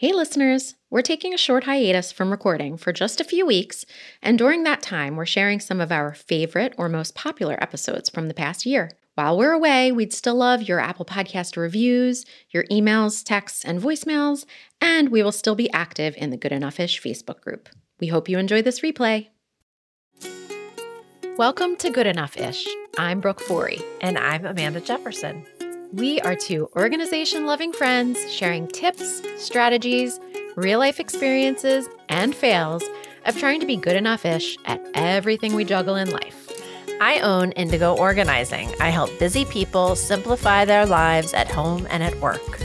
Hey, listeners! We're taking a short hiatus from recording for just a few weeks, and during that time, we're sharing some of our favorite or most popular episodes from the past year. While we're away, we'd still love your Apple Podcast reviews, your emails, texts, and voicemails, and we will still be active in the Good Enough Ish Facebook group. We hope you enjoy this replay. Welcome to Good Enough Ish. I'm Brooke Forey. And I'm Amanda Jefferson. We are two organization loving friends sharing tips, strategies, real life experiences, and fails of trying to be good enough ish at everything we juggle in life. I own Indigo Organizing. I help busy people simplify their lives at home and at work.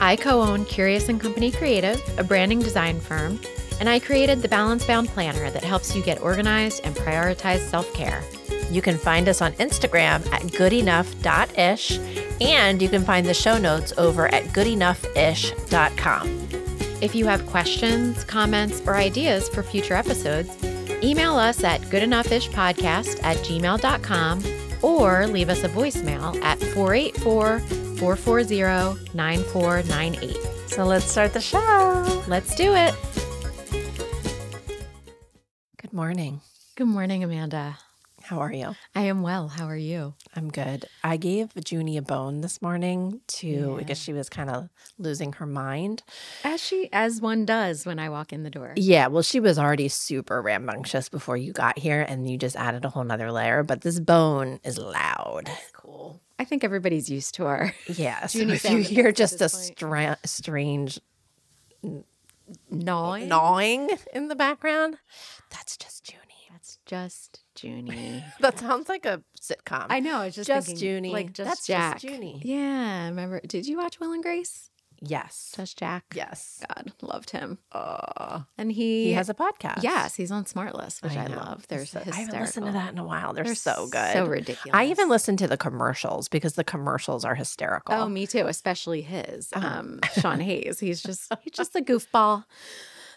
I co own Curious and Company Creative, a branding design firm, and I created the Balance Bound Planner that helps you get organized and prioritize self care. You can find us on Instagram at goodenough.ish, and you can find the show notes over at goodenoughish.com. If you have questions, comments, or ideas for future episodes, email us at goodenoughishpodcast at gmail.com or leave us a voicemail at 484 440 9498. So let's start the show. Let's do it. Good morning. Good morning, Amanda. How are you? I am well. How are you? I'm good. I gave Junie a bone this morning to Yeah. because she was kind of losing her mind. As she as one does when I walk in the door. Yeah, well, she was already super rambunctious before you got here, and you just added a whole nother layer. But this bone is loud. Cool. I think everybody's used to our Yeah, so if you hear just a stra- strange gnawing. gnawing in the background, that's just Junie. That's just Junie. That sounds like a sitcom. I know. I was just, Just thinking, Junie. like just That's Jack. just Junie. Yeah, remember? Did you watch Will and Grace? yes, Just Jack. yes. God, loved him. Uh, And he, he has a podcast. yes, he's on Smartless, which I, know. love. They're So- hysterical. I haven't listened to that in a while. They're, They're so good. so ridiculous. I even listen to the commercials because the commercials are hysterical. Oh, me too. Especially his, Uh-huh. um, Sean Hayes. He's just he's just a goofball.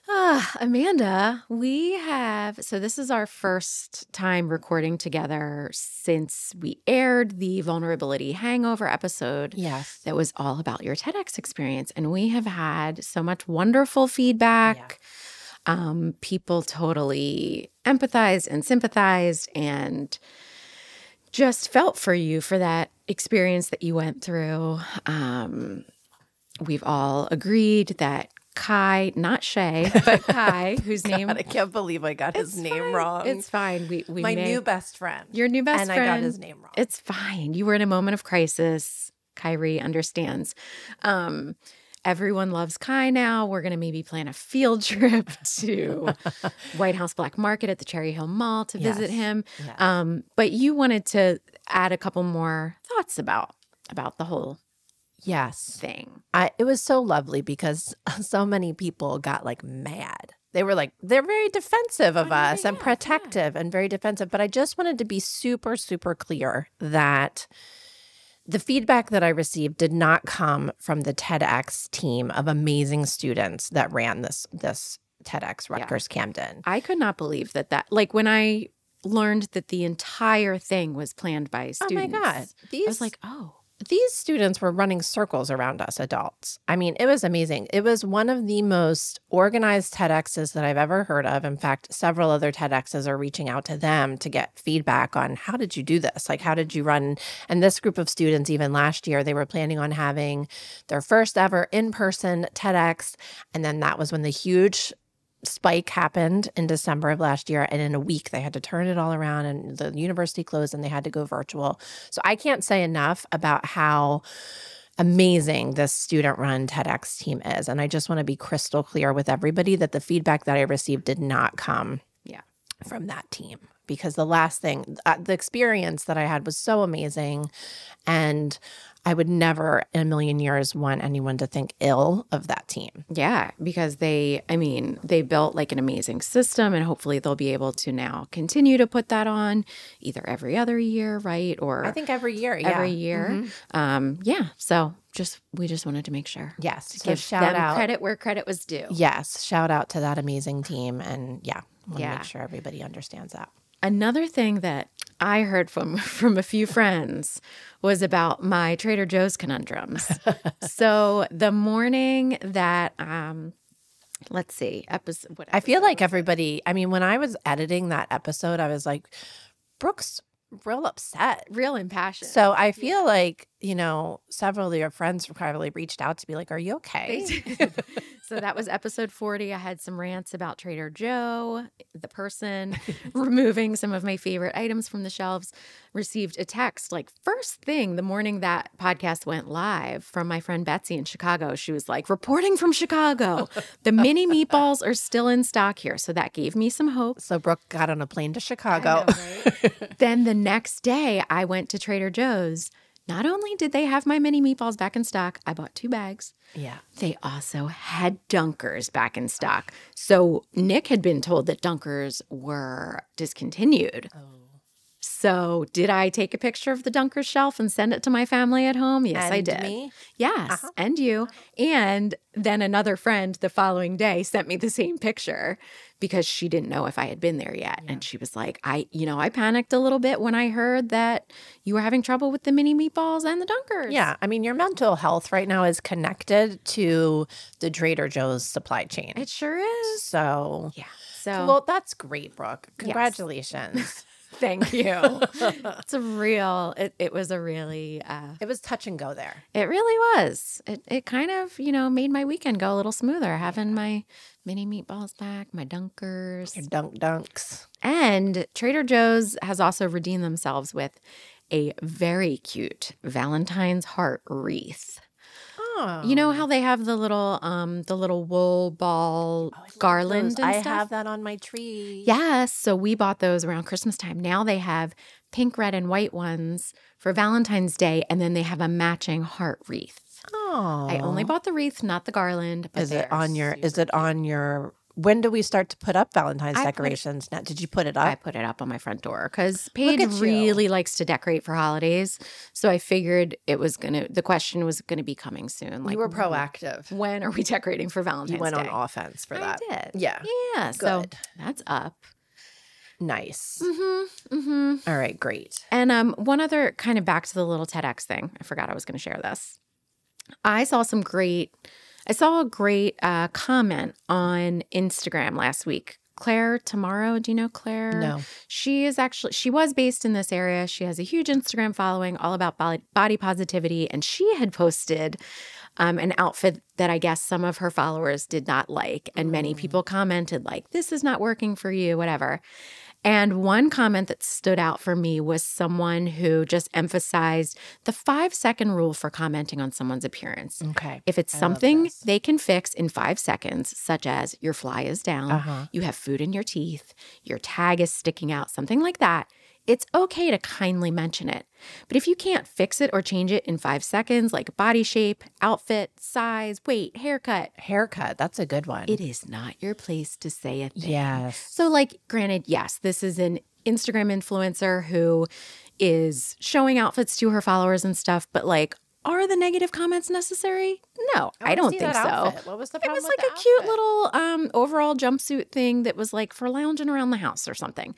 Ah, Amanda, we have so this is our first time recording together since we aired the vulnerability hangover episode yes. that was all about your TEDx experience. And we have had so much wonderful feedback. Um, people totally empathized and sympathized and just felt for you for that experience that you went through. Um, we've all agreed that Kai, not Shay, but Kai, whose name I can't believe I got his name fine. wrong. It's fine. We we my may- new best friend. your new best and friend. And I got his name wrong. It's fine. You were in a moment of crisis. Kyrie understands. Um, everyone loves Kai now. We're going to maybe plan a field trip to White House Black Market at the Cherry Hill Mall to visit him. Yes. Um, but you wanted to add a couple more thoughts about about the whole yes. thing. I, it was so lovely because so many people got like mad. They were like, they're very defensive of Oh, yeah, us and yeah, yeah. protective and very defensive. But I just wanted to be super, super clear that the feedback that I received did not come from the TEDx team of amazing students that ran this this TEDx Rutgers Camden. I could not believe that that like when I learned that the entire thing was planned by students. Oh my God. These I was like, oh, these students were running circles around us adults. I mean, it was amazing. It was one of the most organized TEDx's that I've ever heard of. In fact, several other TEDx's are reaching out to them to get feedback on how did you do this? Like, how did you run? And this group of students, even last year, they were planning on having their first ever in person TEDx. And then that was when the huge spike happened in December of last year. And in a week, they had to turn it all around and the university closed and they had to go virtual. So I can't say enough about how amazing this student run TEDx team is. And I just want to be crystal clear with everybody that the feedback that I received did not come Yeah. from that team because the last thing, uh, the experience that I had was so amazing. And I would never in a million years want anyone to think ill of that team. Yeah, because they, I mean, they built like an amazing system, and hopefully they'll be able to now continue to put that on either every other year, right? Or I think every year, yeah. every year. Um, yeah. So just, we just wanted to make sure. Yes. To So give shout them out. credit where credit was due. Yes. Shout out to that amazing team. And yeah, want to Yeah. make sure everybody understands that. Another thing that I heard from from a few friends was about my Trader Joe's conundrums. so the morning that um let's see, episode what I feel like everybody, I mean, when I was editing that episode, I was like, Brooke's real upset. real impassioned. So I feel like, you know, several of your friends probably reached out to be like, Are you okay? So that was episode 40. I had some rants about Trader Joe, the person removing some of my favorite items from the shelves. Received a text like first thing the morning that podcast went live from my friend Betsy in Chicago. She was like, reporting from Chicago. The mini meatballs are still in stock here. So that gave me some hope. So Brooke got on a plane to Chicago. know, right? then the next day, I went to Trader Joe's. Not only did they have my mini meatballs back in stock, I bought two bags. yeah. They also had Dunkers back in stock. So Nick had been told that Dunkers were discontinued. Oh. So did I take a picture of the Dunkers shelf and send it to my family at home? Yes, I did. me? Yes, Uh-huh. and you. And then another friend the following day sent me the same picture because she didn't know if I had been there yet. And she was like, I, you know, I panicked a little bit when I heard that you were having trouble with the mini meatballs and the Dunkers. Yeah. I mean, your mental health right now is connected to the Trader Joe's supply chain. It sure is. so, Yeah. So well, that's great, Brooke. Congratulations. Thank you. it's a real. It, it was a really. Uh, it was touch and go there. it really was. It it kind of you know made my weekend go a little smoother having my mini meatballs back, my dunkers, Your dunk dunks. and Trader Joe's has also redeemed themselves with a very cute Valentine's heart wreath. Oh. You know how they have the little um the little wool ball Oh, garland and I stuff? have that on my tree. Yes. So we bought those around Christmas time. Now they have pink, red, and white ones for Valentine's Day, and then they have a matching heart wreath. Oh. I only bought the wreath, not the garland. But Is it on your is it on your when do we start to put up Valentine's I put it- decorations? Now did you put it up? I put it up on my front door because Paige at you. really likes to decorate for holidays. So I figured it was gonna. The question was gonna be coming soon. Like you were proactive. When are we decorating for Valentine's You went Day? on offense for that. I did. Yeah. Yeah. So that's up. Nice. Mm-hmm. Mm-hmm. All right, great. And um, one other kind of back to the little TEDx thing. I forgot I was going to share this. I saw some great. I saw a great uh, comment on Instagram last week. Claire Tomorrow, do you know Claire? No. She is actually she was based in this area. She has a huge Instagram following all about body, body positivity and she had posted um, an outfit that I guess some of her followers did not like and many Mm. people commented like this is not working for you whatever. And one comment that stood out for me was someone who just emphasized the 5 second rule for commenting on someone's appearance. Okay. If it's I something they can fix in five seconds, such as your fly is down, Uh-huh. you have food in your teeth, your tag is sticking out, something like that, it's okay to kindly mention it. But if you can't fix it or change it in five seconds, like body shape, outfit, size, weight, haircut, Haircut. That's a good one. it is not your place to say a thing. Yes. So, like, granted, yes, this is an Instagram influencer who is showing outfits to her followers and stuff, but like, are the negative comments necessary? No, I, wanna don't think so. outfit. What was the It was like a the cute little um, overall jumpsuit thing that was like for lounging around the house or something.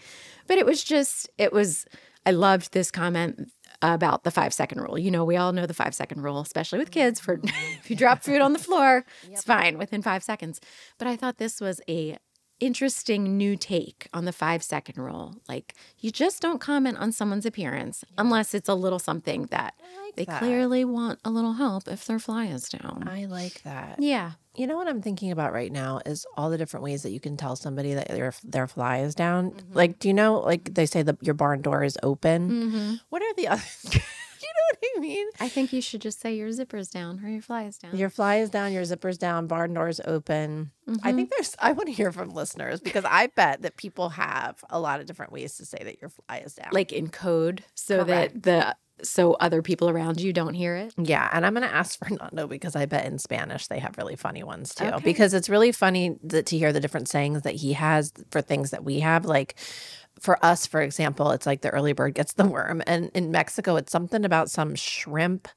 But it was just, it was, I loved this comment about the five second rule. You know, we all know the five second rule, especially with kids. For if you drop food on the floor, it's fine within five seconds. But I thought this was a interesting new take on the five second rule. Like you just don't comment on someone's appearance unless it's a little something that like they that. clearly want a little help if their fly is down. I like that. yeah. You know what I'm thinking about right now is all the different ways that you can tell somebody that their their fly is down. Mm-hmm. Like, do you know? Like they say the your barn door is open. Mm-hmm. What are the other? You know what I mean? I think you should just say your zipper's down or your fly is down. Your fly is down, your zipper's down, barn doors open. I Mm-hmm. think there's. I want to hear from listeners because I bet that people have a lot of different ways to say that your fly is down. like in code so Correct. that the so other people around you don't hear it. Yeah, and I'm going to ask for Fernando because I bet in Spanish they have really funny ones too. Okay. Because it's really funny that, to hear the different sayings that he has for things that we have. Like for us, for example, it's like the early bird gets the worm, and in Mexico, it's something about some shrimp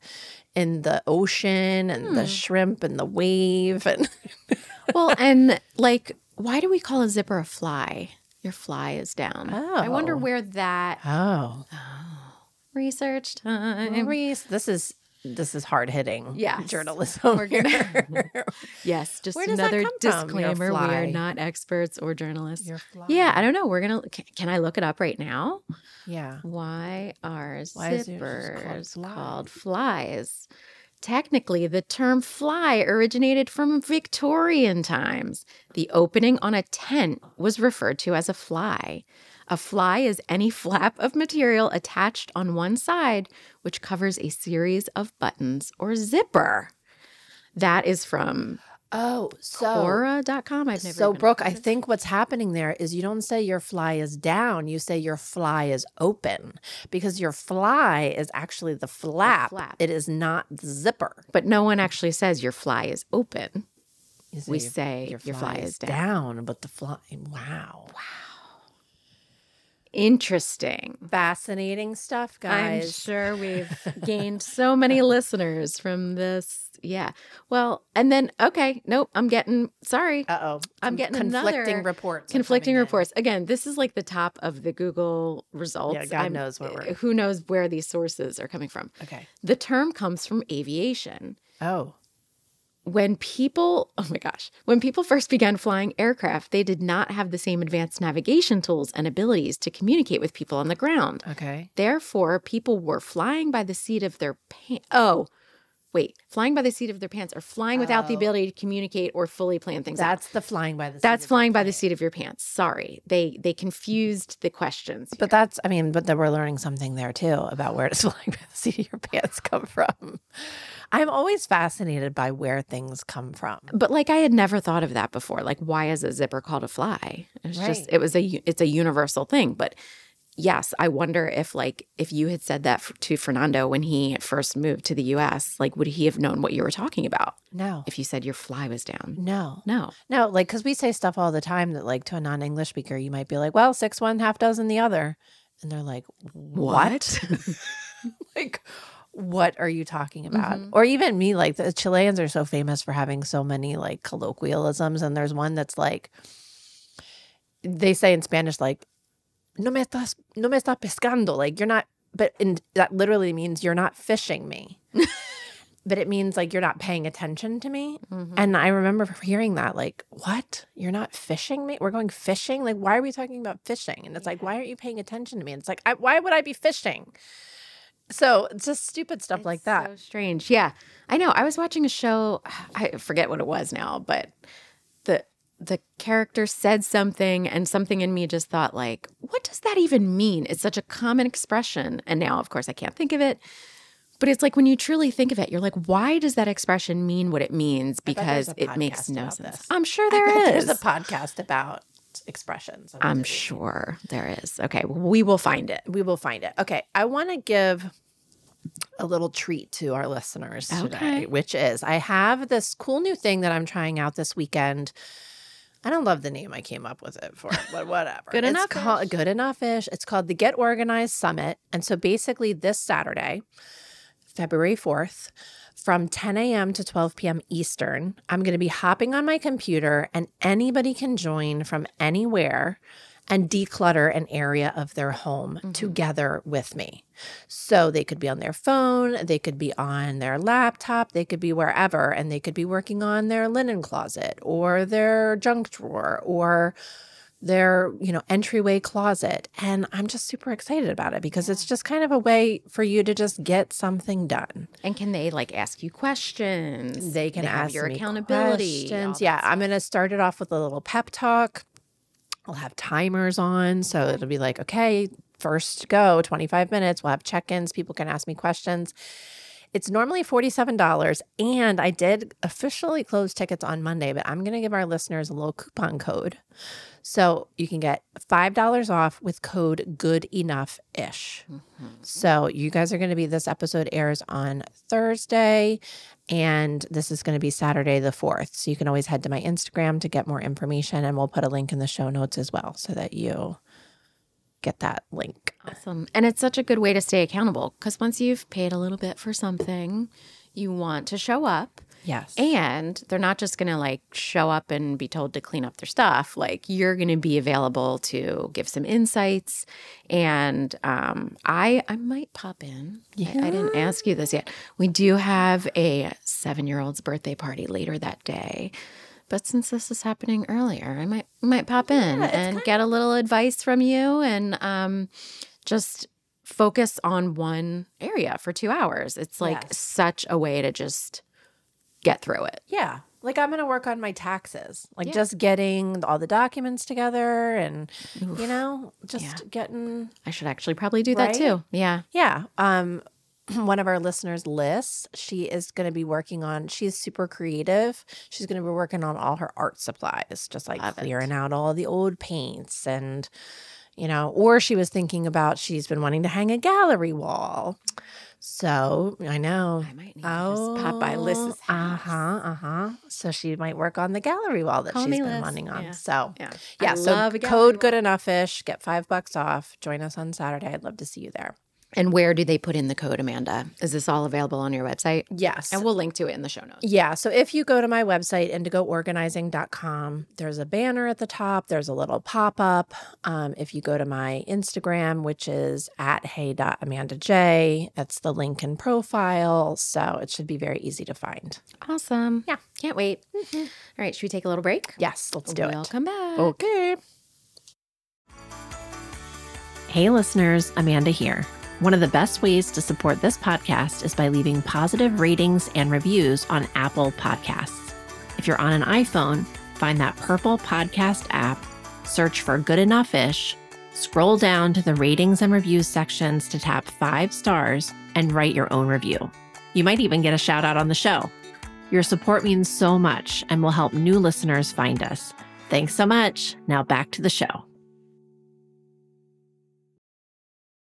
in the ocean and the hmm. shrimp and the wave and Well, and like why do we call a zipper a fly? your fly is down. I wonder Oh. where that Oh, oh. Research time. Reese, this is this is hard hitting. Yes. journalism. We're gonna-. Yes, just another come from, your disclaimer. We are not experts or journalists. Yeah, I don't know. We're gonna. Can, can I look it up right now? yeah. Why are Why zippers called called flies? Technically, the term fly originated from Victorian times. The opening on a tent was referred to as a fly. A fly is any flap of material attached on one side, which covers a series of buttons or zipper. That is from Oh, so Quora.com. I've never so Brooke, I think what's happening there is you don't say your fly is down, you say your fly is open because your fly is actually the flap. flap. It is not the zipper. But no one actually says your fly is open. You We your- say your fly is down. down, but the fly wow. wow. Interesting. Fascinating stuff, guys. I'm sure we've gained so many listeners from this. Yeah. Well, and then okay, nope. I'm getting sorry. Uh-oh. I'm getting conflicting reports. conflicting coming in. reports. Again, this is like the top of the Google results. Yeah, God knows what we're- Who knows where these sources are coming from? Okay. The term comes from aviation. Oh. When people, oh my gosh, when people first began flying aircraft, they did not have the same advanced navigation tools and abilities to communicate with people on the ground. Okay. Therefore, people were flying by the seat of their pants. Oh, wait, flying by the seat of their pants or flying without the Oh. ability to communicate or fully plan things out. That's the flying by the seat That's of your flying by the pants. seat of your pants. Sorry, they they confused the questions. But that's, I mean, but then we're learning something there too about where does flying by the seat of your pants come from. I'm always fascinated by where things come from. But like I had never thought of that before. Like why is a zipper called a fly? It's Right. just it was a it's a universal thing. But yes, I wonder if like if you had said that to Fernando when he first moved to the U.S., like would he have known what you were talking about No. if you said your fly was down? No. No. No, like, because we say stuff all the time that, like, to a non English speaker, you might be like, well, six one, half dozen the other. And they're like, what? like, what are you talking about? Mhm. Or even me, like, the Chileans are so famous for having so many, like, colloquialisms. And there's one that's like, they say in Spanish, like, no me estás, no me estás pescando. Like, you're not, but in, that literally means you're not fishing me. but it means like you're not paying attention to me. Mhm. And I remember hearing that, like, what? You're not fishing me? We're going fishing? Like, why are we talking about fishing? And it's like, why aren't you paying attention to me? And it's like, I, why would I be fishing? So it's just stupid stuff like that. So strange. Yeah, I know. I was watching a show. I forget what it was now, but the the character said something, and something in me just thought, like, what does that even mean? It's such a common expression, and now, of course, I can't think of it. But it's like when you truly think of it, you're like, why does that expression mean what it means? Because it makes no sense. this. I'm sure bet is. There's a podcast about expressions. I'm sure there is. Okay, we will find it. We will find it. Okay. I want to give a little treat to our listeners today, Okay. which is I have this cool new thing that I'm trying out this weekend. I don't love the name I came up with it for, but whatever. Good enough-ish. Called, good enough ish. It's called the Get Organized Summit. And so basically, this Saturday, February 4th, from 10 a.m. to 12 p.m. Eastern, I'm going to be hopping on my computer, and anybody can join from anywhere and declutter an area of their home mm-hmm. together with me. So they could be on their phone, they could be on their laptop, they could be wherever, and they could be working on their linen closet or their junk drawer or their, you know, entryway closet. And I'm just super excited about it because it's just kind of a way for you to just get something done. And can they like ask you questions? They can have ask your me accountability. questions. Yeah, I'm going to start it off with a little pep talk. I'll have timers on, so it'll be like, okay, first go, 25 minutes. We'll have check-ins. People can ask me questions. It's normally $47 and I did officially close tickets on Monday, but I'm going to give our listeners a little coupon code. So you can get $5 off with code good enough ish. Mm-hmm. So you guys are going to be this episode airs on Thursday and this is going to be Saturday the 4th. So you can always head to my Instagram to get more information and we'll put a link in the show notes as well so that you get that link. Awesome. And it's such a good way to stay accountable because once you've paid a little bit for something, you want to show up. Yes. And they're not just going to like show up and be told to clean up their stuff. Like you're going to be available to give some insights. And um, I I might pop in. I, I didn't ask you this yet. We do have a seven year old's birthday party later that day. But since this is happening earlier, I might might pop in and get a little advice from you and um, just focus on one area for two hours. It's like Yes. such a way to just get through it. Yeah. Like I'm going to work on my taxes, like Yeah. just getting all the documents together and, you know, just Yeah. getting I should actually probably do that Right? too. Yeah. Yeah. Um, one of our listeners, Liz, she is going to be working on, she's super creative. She's going to be working on all her art supplies, just like Love it. clearing out all the old paints and, you know, or she was thinking about, she's been wanting to hang a gallery wall. So I know. I might need to just pop by Liz's Uh huh. Uh huh. So she might work on the gallery wall that Call she's been Liz. wanting on. Yeah. So Yeah. yeah. I so love a gallery code wall. good enough ish. Get five bucks off. Join us on Saturday. I'd love to see you there. And where do they put in the code, Amanda? Is this all available on your website? Yes. And we'll link to it in the show notes. Yeah. So if you go to my website, indigoorganizing.com, there's a banner at the top, there's a little pop up. Um, if you go to my Instagram, which is at hey.amandaj, that's the link in profile. So it should be very easy to find. Awesome. Yeah. Can't wait. All right. Should we take a little break? Yes, let's do we'll it. come back. Okay. Hey, listeners, Amanda here. One of the best ways to support this podcast is by leaving positive ratings and reviews on Apple Podcasts. If you're on an iPhone, find that purple podcast app, search for Good Enough Ish, scroll down to the ratings and reviews sections to tap five stars and write your own review. You might even get a shout out on the show. Your support means so much and will help new listeners find us. Thanks so much. Now back to the show.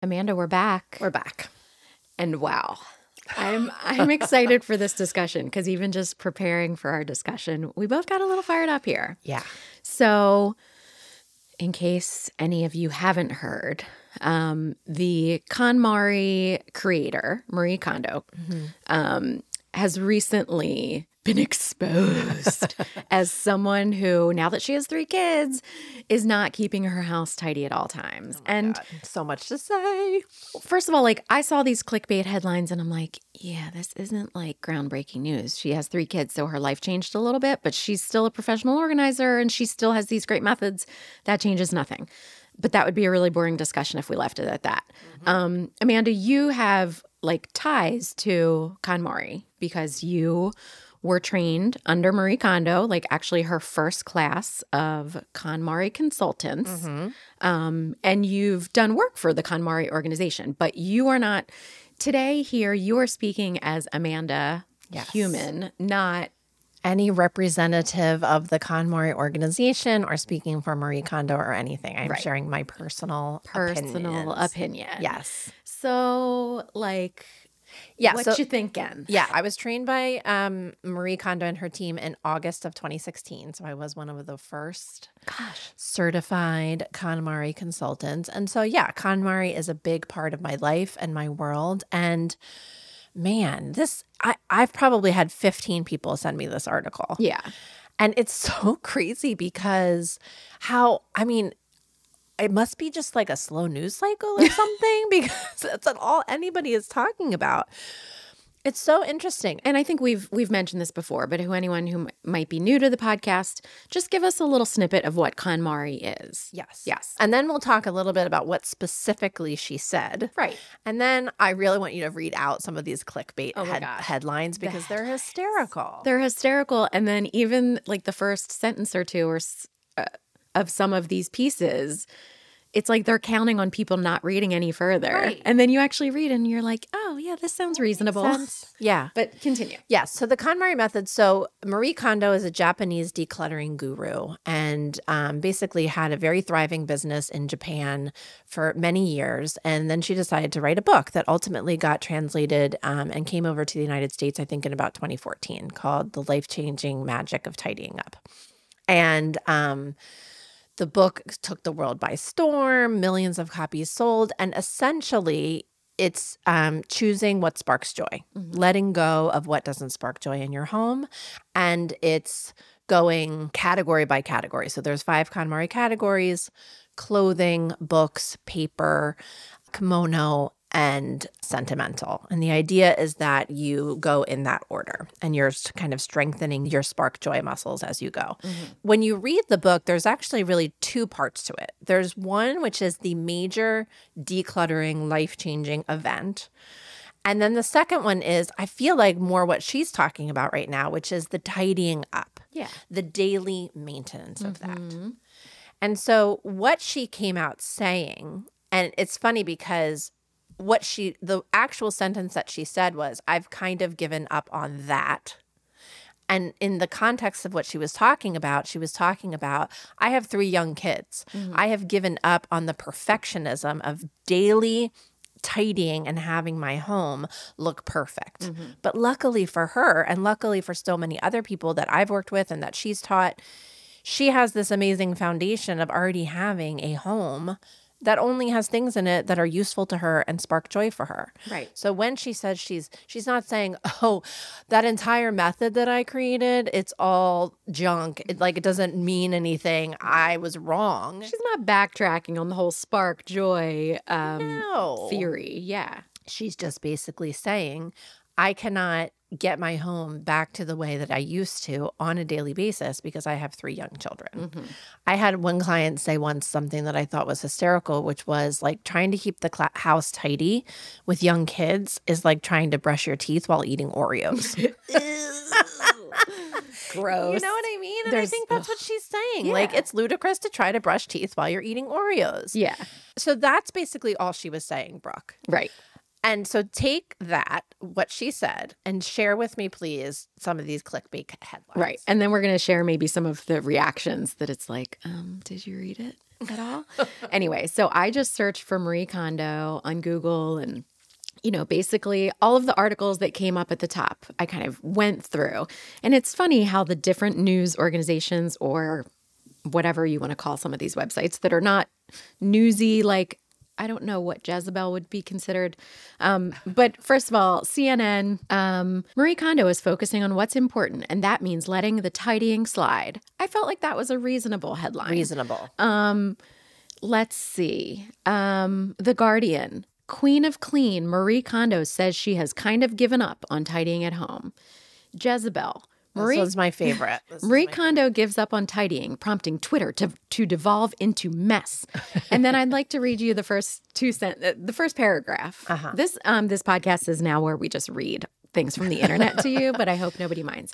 Amanda, we're back. We're back. And wow. I'm I'm excited for this discussion because even just preparing for our discussion, we both got a little fired up here. Yeah. So, in case any of you haven't heard, um, the KonMari creator, Marie Kondo, um, has recently been exposed as someone who, now that she has three kids, is not keeping her house tidy at all times. and so much to say. first of all, like I saw these clickbait headlines and I'm like, yeah, this isn't like groundbreaking news. She has three kids, so her life changed a little bit, but she's still a professional organizer and she still has these great methods. That changes nothing. But that would be a really boring discussion if we left it at that. Um, Amanda, you have like ties to KonMari because you were trained under Marie Kondo, like actually her first class of KonMari consultants. Um, and you've done work for the KonMari organization, but you are not today here. You are speaking as Amanda Yes. human, not Any representative of the KonMari organization or speaking for Marie Kondo or anything. I'm Right. sharing my personal personal opinions. opinion. Yes. So, like, Yeah. what so, you thinking? yeah, I was trained by um, Marie Kondo and her team in August of 2016. So I was one of the first Gosh, certified KonMari consultants. And so, yeah, KonMari is a big part of my life and my world. And man, this, I, I've probably had 15 people send me this article. yeah, And it's so crazy because how, I mean, it must be just like a slow news cycle or something because that's all anybody is talking about. It's so interesting. and I think we've we've mentioned this before, but who anyone who m- might be new to the podcast, just give us a little snippet of what KonMari is. Yes. Yes. And then we'll talk a little bit about what specifically she said. Right. And then I really want you to read out some of these clickbait Oh head- headlines because they're hysterical. They're hysterical. And then even like the first sentence or two or uh, of some of these pieces, it's like they're counting on people not reading any further. Right. And then you actually read and you're like, oh, yeah, this sounds reasonable. Sense? Yeah. But continue. Yes. So the KonMari method. So Marie Kondo is a Japanese decluttering guru and um, basically had a very thriving business in Japan for many years. And then she decided to write a book that ultimately got translated um, and came over to the United States, I think, in about 2014 called The Life Changing Magic of Tidying Up. And um, the book took the world by storm, millions of copies sold, and essentially it's um, choosing what sparks joy, Mm-hmm. letting go of what doesn't spark joy in your home. And it's going category by category. So there's five KonMari categories clothing, books, paper, komono, and sentimental. And the idea is that you go in that order and you're kind of strengthening your spark joy muscles as you go. Mm-hmm. When you read the book, there's actually really two parts to it. There's one, which is the major decluttering, life changing event. And then the second one is, I feel like more what she's talking about right now, which is the tidying up, Yeah. the daily maintenance of that. Mm-hmm. And so, what she came out saying, and it's funny because what she, the actual sentence that she said was, I've kind of given up on that. And in the context of what she was talking about, she was talking about, I have three young kids. Mm-hmm. I have given up on the perfectionism of daily tidying and having my home look perfect. Mm-hmm. But luckily for her, and luckily for so many other people that I've worked with and that she's taught, she has this amazing foundation of already having a home that only has things in it that are useful to her and spark joy for her. Right. So when she says she's she's not saying, "Oh, that entire method that I created, it's all junk. It like it doesn't mean anything. I was wrong." She's not backtracking on the whole spark joy um, no. theory. Yeah. She's just basically saying, I cannot get my home back to the way that I used to on a daily basis because I have three young children. I had one client say once something that I thought was hysterical, which was like trying to keep the cla house tidy with young kids is like trying to brush your teeth while eating Oreos. Gross. You know what I mean? And I think that's what she's saying. Like it's ludicrous to try to brush teeth while you're eating Oreos. Yeah. So that's basically all she was saying, Brooke. Right. And so take that, what she said, and share with me, please, some of these clickbait headlines. Right. And then we're going to share maybe some of the reactions that it's like, um, did you read it at all? anyway, so I just searched for Marie Kondo on Google and you know, basically all of the articles that came up at the top, I kind of went through. And it's funny how the different news organizations or whatever you want to call some of these websites that are not newsy, like I don't know what Jezebel would be considered. Um, but first of all, CNN, um, Marie Kondo is focusing on what's important, and that means letting the tidying slide. I felt like that was a reasonable headline. Reasonable. Um, let's see. Um, The Guardian, Queen of Clean, Marie Kondo says she has kind of given up on tidying at home. Jezebel, Marie this my favorite. This Marie my- Kondo gives up on tidying, prompting Twitter to to devolve into mess. and then I'd like to read you the first two cent uh, the first paragraph. Uh-huh. This um this podcast is now where we just read things from the internet to you, but I hope nobody minds.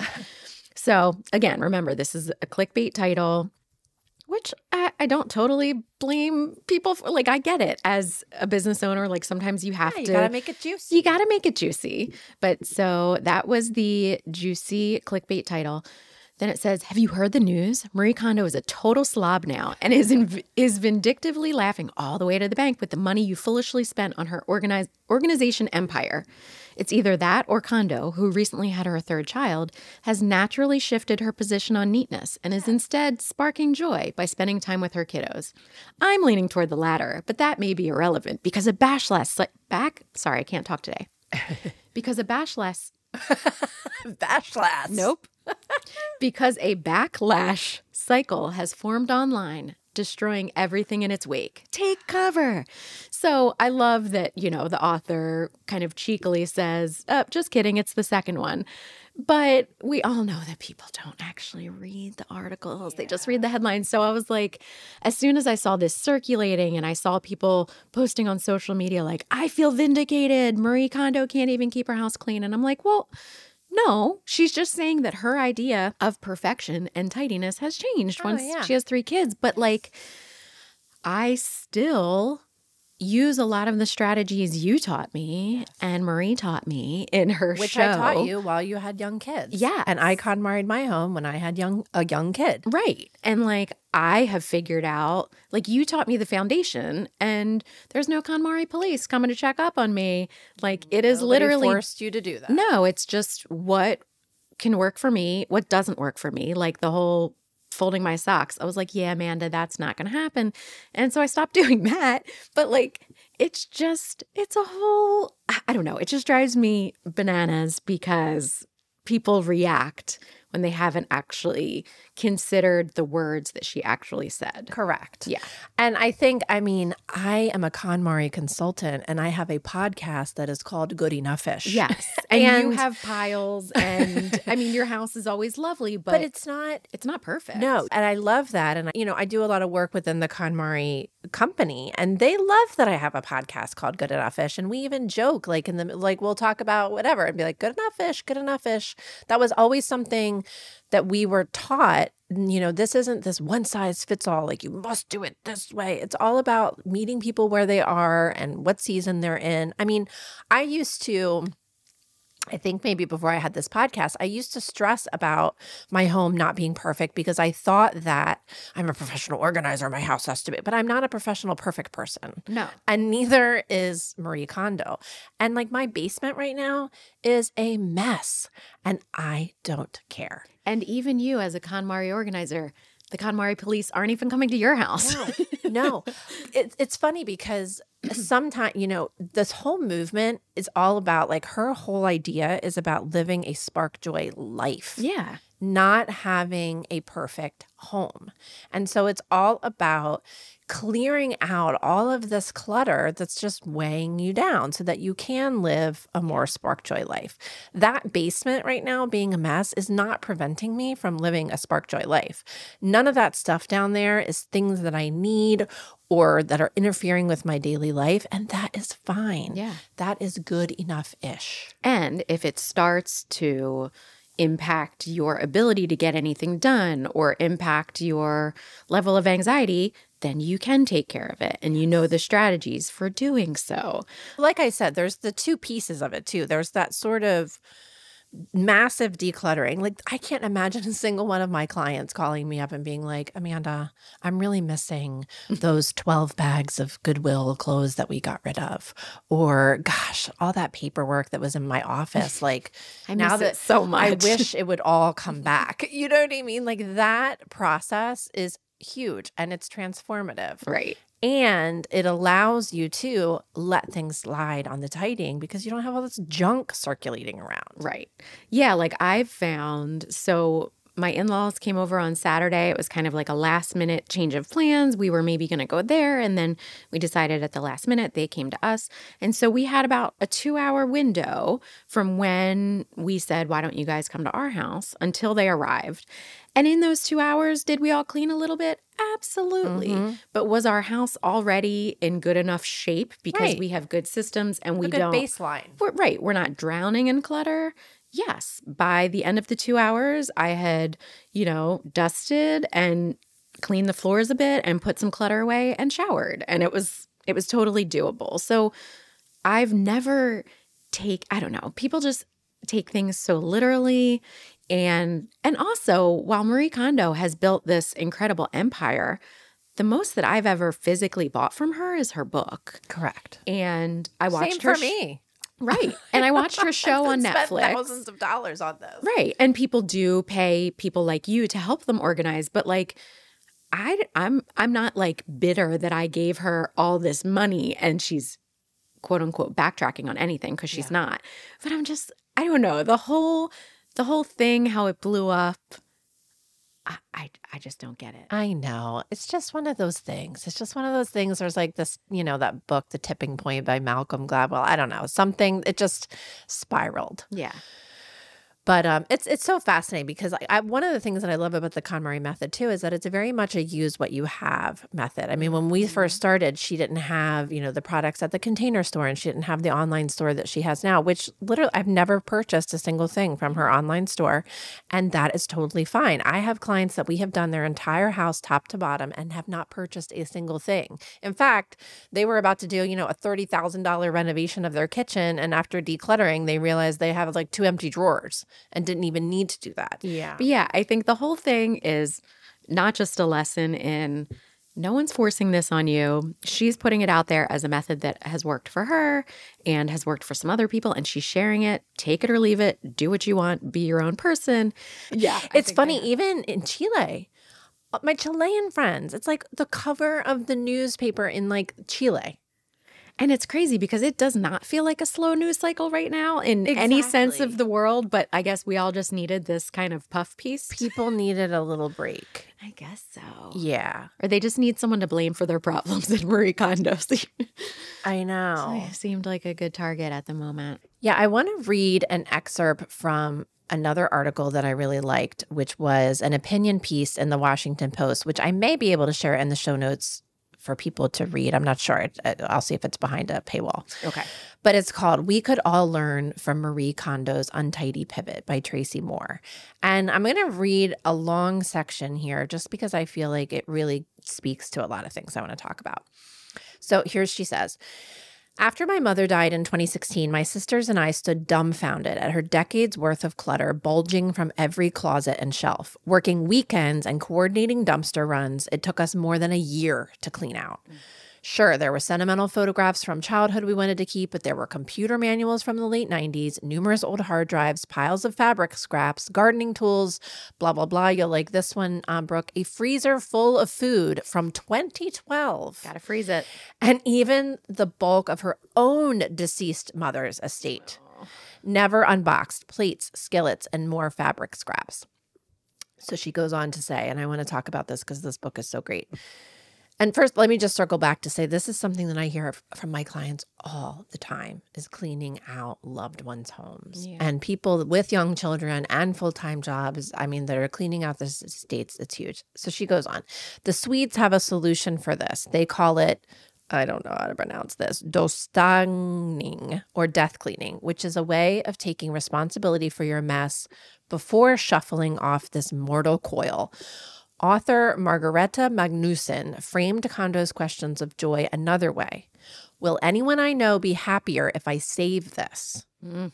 So again, remember this is a clickbait title, which I, I don't totally blame people for. Like I get it as a business owner. Like sometimes you have Yeah, you to gotta make it juicy. you got to make it juicy. But so that was the juicy clickbait title. Then it says, "Have you heard the news? Marie Kondo is a total slob now and is inv- is vindictively laughing all the way to the bank with the money you foolishly spent on her organized organization empire. It's either that or Kondo, who recently had her third child, has naturally shifted her position on neatness and is instead sparking joy by spending time with her kiddos. I'm leaning toward the latter, but that may be irrelevant because a bash bashlash back. Sorry, I can't talk today. because a bashlash Bashlass. Nope. because a backlash cycle has formed online, destroying everything in its wake. Take cover. So I love that, you know, the author kind of cheekily says, oh, just kidding, it's the second one. But we all know that people don't actually read the articles, they just read the headlines. So I was like, as soon as I saw this circulating and I saw people posting on social media, like, I feel vindicated. Marie Kondo can't even keep her house clean. And I'm like, well, no, she's just saying that her idea of perfection and tidiness has changed Oh, once yeah. she has three kids. But like, I still use a lot of the strategies you taught me and Marie taught me in her Which show. I taught you while you had young kids. Yeah. And I KonMaried my home when I had young a young kid. Right. And like I have figured out, like you taught me the foundation, and there's no KonMari police coming to check up on me. Like it is Nobody literally forced you to do that. No, it's just what can work for me, what doesn't work for me. Like the whole folding my socks. I was like, yeah, Amanda, that's not going to happen. And so I stopped doing that. But like, it's just, it's a whole, I don't know. It just drives me bananas because people react when they haven't actually considered the words that she actually said. Correct. Yeah. And I think, I mean, I am a KonMari consultant and I have a podcast that is called Good Enough Ish. Yes. And, and you have piles and I mean your house is always lovely, but, but it's not it's not perfect. No. And I love that. And you know, I do a lot of work within the KonMari company and they love that I have a podcast called Good Enough Ish. And we even joke like in the like we'll talk about whatever and be like, good enough fish, good enough fish. That was always something that we were taught you know, this isn't this one size fits all, like you must do it this way. It's all about meeting people where they are and what season they're in. I mean, I used to. I think maybe before I had this podcast, I used to stress about my home not being perfect because I thought that I'm a professional organizer. My house has to be, but I'm not a professional perfect person. No. And neither is Marie Kondo. And like my basement right now is a mess and I don't care. And even you, as a KonMari organizer, the KonMari police aren't even coming to your house. No, no. It, it's funny because Mm-hmm. sometimes, you know, this whole movement is all about like her whole idea is about living a spark joy life. Yeah. Not having a perfect home. And so it's all about clearing out all of this clutter that's just weighing you down so that you can live a more spark joy life. That basement right now being a mess is not preventing me from living a spark joy life. None of that stuff down there is things that I need or that are interfering with my daily life. And that is fine. Yeah. That is good enough ish. And if it starts to impact your ability to get anything done or impact your level of anxiety, then you can take care of it and you know the strategies for doing so. Like I said, there's the two pieces of it too. There's that sort of massive decluttering. Like I can't imagine a single one of my clients calling me up and being like, "Amanda, I'm really missing mm-hmm. those 12 bags of Goodwill clothes that we got rid of." Or, "Gosh, all that paperwork that was in my office like I now that so much. I wish it would all come back." You know what I mean? Like that process is huge and it's transformative. Right. And it allows you to let things slide on the tidying because you don't have all this junk circulating around. Right. Yeah. Like I've found, so my in laws came over on Saturday. It was kind of like a last minute change of plans. We were maybe going to go there. And then we decided at the last minute they came to us. And so we had about a two hour window from when we said, Why don't you guys come to our house until they arrived. And in those two hours, did we all clean a little bit? Absolutely. Mm-hmm. But was our house already in good enough shape because right. we have good systems and we don't baseline? We're, right. We're not drowning in clutter. Yes. By the end of the two hours, I had, you know, dusted and cleaned the floors a bit and put some clutter away and showered. And it was it was totally doable. So I've never take I don't know, people just take things so literally and and also while Marie Kondo has built this incredible empire, the most that I've ever physically bought from her is her book. Correct. And I watched Same her for me. Right. And I watched her show on Netflix. Thousands of dollars on this. Right. And people do pay people like you to help them organize, but like I I'm I'm not like bitter that I gave her all this money and she's quote unquote backtracking on anything because she's yeah. not. But I'm just I don't know. The whole the whole thing, how it blew up, I, I, I just don't get it. I know. It's just one of those things. It's just one of those things. There's like this, you know, that book, The Tipping Point by Malcolm Gladwell. I don't know. Something, it just spiraled. Yeah. But um, it's it's so fascinating because I, I, one of the things that I love about the KonMari method too is that it's very much a use what you have method. I mean, when we first mm-hmm. started, she didn't have you know the products at the container store, and she didn't have the online store that she has now. Which literally, I've never purchased a single thing from her online store, and that is totally fine. I have clients that we have done their entire house top to bottom and have not purchased a single thing. In fact, they were about to do you know a thirty thousand dollar renovation of their kitchen, and after decluttering, they realized they have like two empty drawers and didn't even need to do that. Yeah. But yeah, I think the whole thing is not just a lesson in no one's forcing this on you. She's putting it out there as a method that has worked for her and has worked for some other people, and she's sharing it. Take it or leave it. Do what you want. Be your own person. Yeah. It's funny, even in Chile, uh, my Chilean friends. It's like the cover of the newspaper in like Chile. And it's crazy because it does not feel like a slow news cycle right now in any sense of the world. But I guess we all just needed this kind of puff piece. People needed a little break. I guess so. Yeah, Or they just need someone to blame for their problems in Marie Kondo. I know. It seemed like a good target at the moment. Yeah, I want to read an excerpt from another article that I really liked, which was an opinion piece in the Washington Post, which I may be able to share in the show notes for people to read. I'm not sure. I'll see if it's behind a paywall. Okay. But it's called We Could All Learn from Marie Kondo's Untidy Pivot by Tracy Moore. And I'm going to read a long section here just because I feel like it really speaks to a lot of things I want to talk about. So here's she says. After my mother died in 2016, my sisters and I stood dumbfounded at her decades worth of clutter bulging from every closet and shelf. Working weekends and coordinating dumpster runs, it took us more than a year to clean out. Sure, there were sentimental photographs from childhood we wanted to keep, but there were computer manuals from the late 90s, numerous old hard drives, piles of fabric scraps, gardening tools, blah, blah, blah. You'll like this one, um, Brooke. A freezer full of food from 2012 Gotta freeze it. and even the bulk of her own deceased mother's estate. Never unboxed plates, skillets, and more fabric scraps. So she goes on to say, and I want to talk about this because this book is so great. And first, let me just circle back to say this is something that I hear from my clients all the time is cleaning out loved ones' homes. Yeah. And people with young children and full-time jobs, I mean, that are cleaning out the s- estates, it's huge. So she goes on. The Swedes have a solution for this. They call it I don't know how to pronounce this, döstädning or death cleaning, which is a way of taking responsibility for your mess before shuffling off this mortal coil. Author Margareta Magnusson framed Kondo's questions of joy another way. Will anyone I know be happier if I save this? Mm.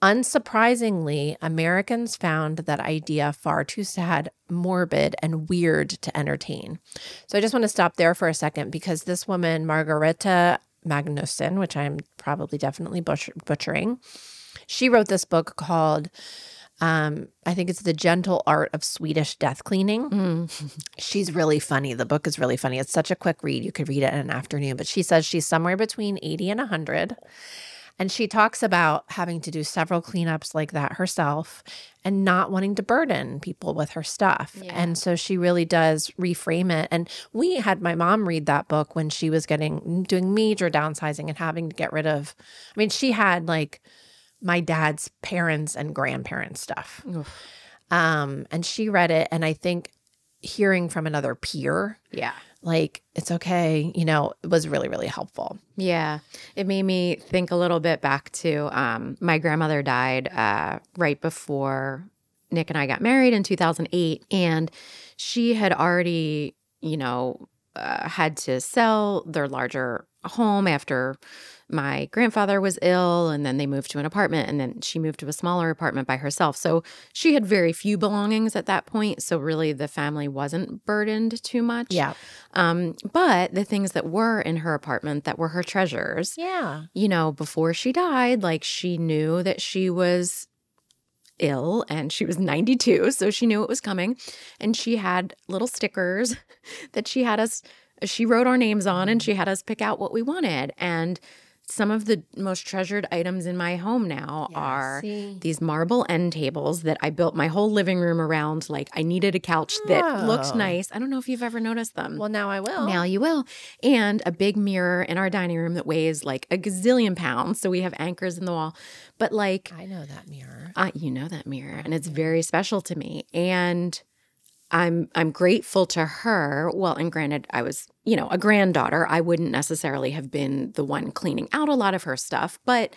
Unsurprisingly, Americans found that idea far too sad, morbid, and weird to entertain. So I just want to stop there for a second because this woman, Margareta Magnusson, which I'm probably definitely butcher- butchering, she wrote this book called, um, I think it's The Gentle Art of Swedish Death Cleaning. Mm. She's really funny. The book is really funny. It's such a quick read. You could read it in an afternoon, but she says she's somewhere between 80 and 100. And she talks about having to do several cleanups like that herself and not wanting to burden people with her stuff. Yeah. And so she really does reframe it. And we had my mom read that book when she was getting doing major downsizing and having to get rid of I mean, she had like my dad's parents and grandparents stuff. Oof. Um, and she read it and I think hearing from another peer, Yeah. like it's okay, you know, it was really, really helpful. Yeah. It made me think a little bit back to um, my grandmother died uh, right before Nick and I got married in 2008. And she had already, you know, uh, had to sell their larger home after my grandfather was ill. And then they moved to an apartment. And then she moved to a smaller apartment by herself. So she had very few belongings at that point. So really the family wasn't burdened too much. Yeah. Um, but the things that were in her apartment that were her treasures, Yeah. you know, before she died, like she knew that she was ill and she was 92, so she knew it was coming. And she had little stickers that she had us, she wrote our names on and she had us pick out what we wanted. And some of the most treasured items in my home now are see? these marble end tables that I built my whole living room around. Like I needed a couch that looked Oh. nice. I don't know if you've ever noticed them. Well, now I will. Now you will. And a big mirror in our dining room that weighs like a gazillion pounds. So we have anchors in the wall. But like, I know that mirror. uh, you know that mirror, and it's very special to me. And I'm I'm grateful to her. Well, and granted, I was you know a granddaughter. I wouldn't necessarily have been the one cleaning out a lot of her stuff, but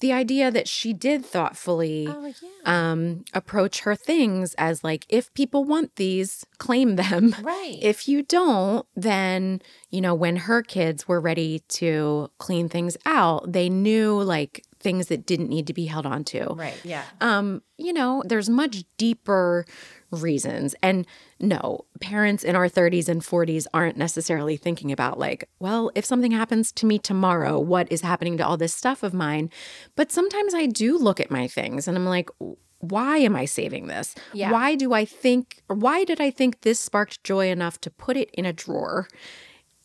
the idea that she did thoughtfully Oh, yeah. um, approach her things as like if people want these, claim them. Right. If you don't, then, you know, when her kids were ready to clean things out, they knew like things that didn't need to be held on to. right. Yeah. Um, you know, there's much deeper reasons. And no, parents in our 30s and 40s aren't necessarily thinking about, like, well, if something happens to me tomorrow, what is happening to all this stuff of mine? But sometimes I do look at my things and I'm like, why am I saving this? Yeah. Why do I think, or why did I think this sparked joy enough to put it in a drawer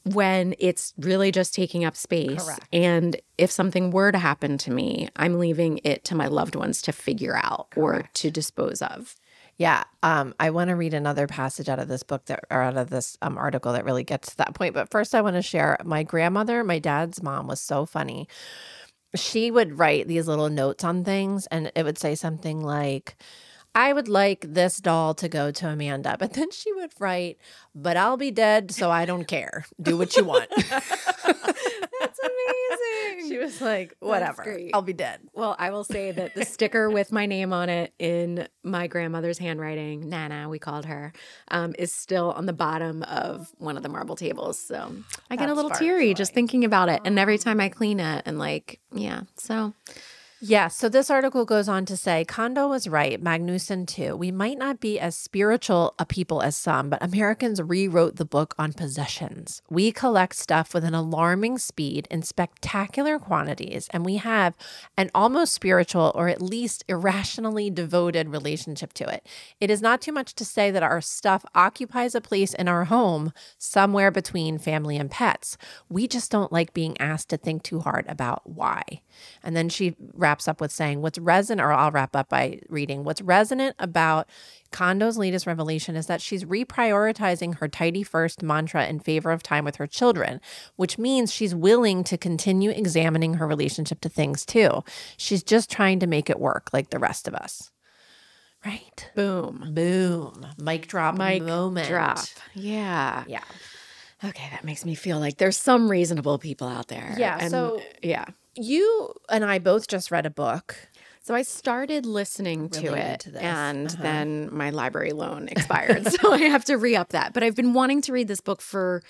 when it's really just taking up space? Correct. And if something were to happen to me, I'm leaving it to my loved ones to figure out or to dispose of. Yeah. Um, I want to read another passage out of this book that or out of this um, article that really gets to that point. But first I want to share my grandmother, my dad's mom was so funny. She would write these little notes on things and it would say something like, I would like this doll to go to Amanda. But then she would write, but I'll be dead, so I don't care. Do what you want. That's amazing. she was like, whatever. I'll be dead. Well, I will say that the sticker with my name on it in my grandmother's handwriting, Nana, we called her, um, is still on the bottom of one of the marble tables. So I get a little teary just thinking about it. And every time I clean it, and like, yeah. So Yeah, so this article goes on to say Kondo was right, Magnusson too. We might not be as spiritual a people as some, but Americans rewrote the book on possessions. We collect stuff with an alarming speed in spectacular quantities, and we have an almost spiritual or at least irrationally devoted relationship to it. It is not too much to say that our stuff occupies a place in our home somewhere between family and pets. We just don't like being asked to think too hard about why. And then she wraps up with saying, What's resonant, or I'll wrap up by reading, what's resonant about Kondo's latest revelation is that she's reprioritizing her tidy first mantra in favor of time with her children, which means she's willing to continue examining her relationship to things too. She's just trying to make it work like the rest of us. Right? boom. Boom. Mic drop Mic moment. drop. Yeah. Yeah. Okay, that makes me feel like there's some reasonable people out there. Yeah, And, so- yeah. You and I both just read a book. So I started listening to it, to and Uh-huh. then my library loan expired, so I have to re up that. But I've been wanting to read this book for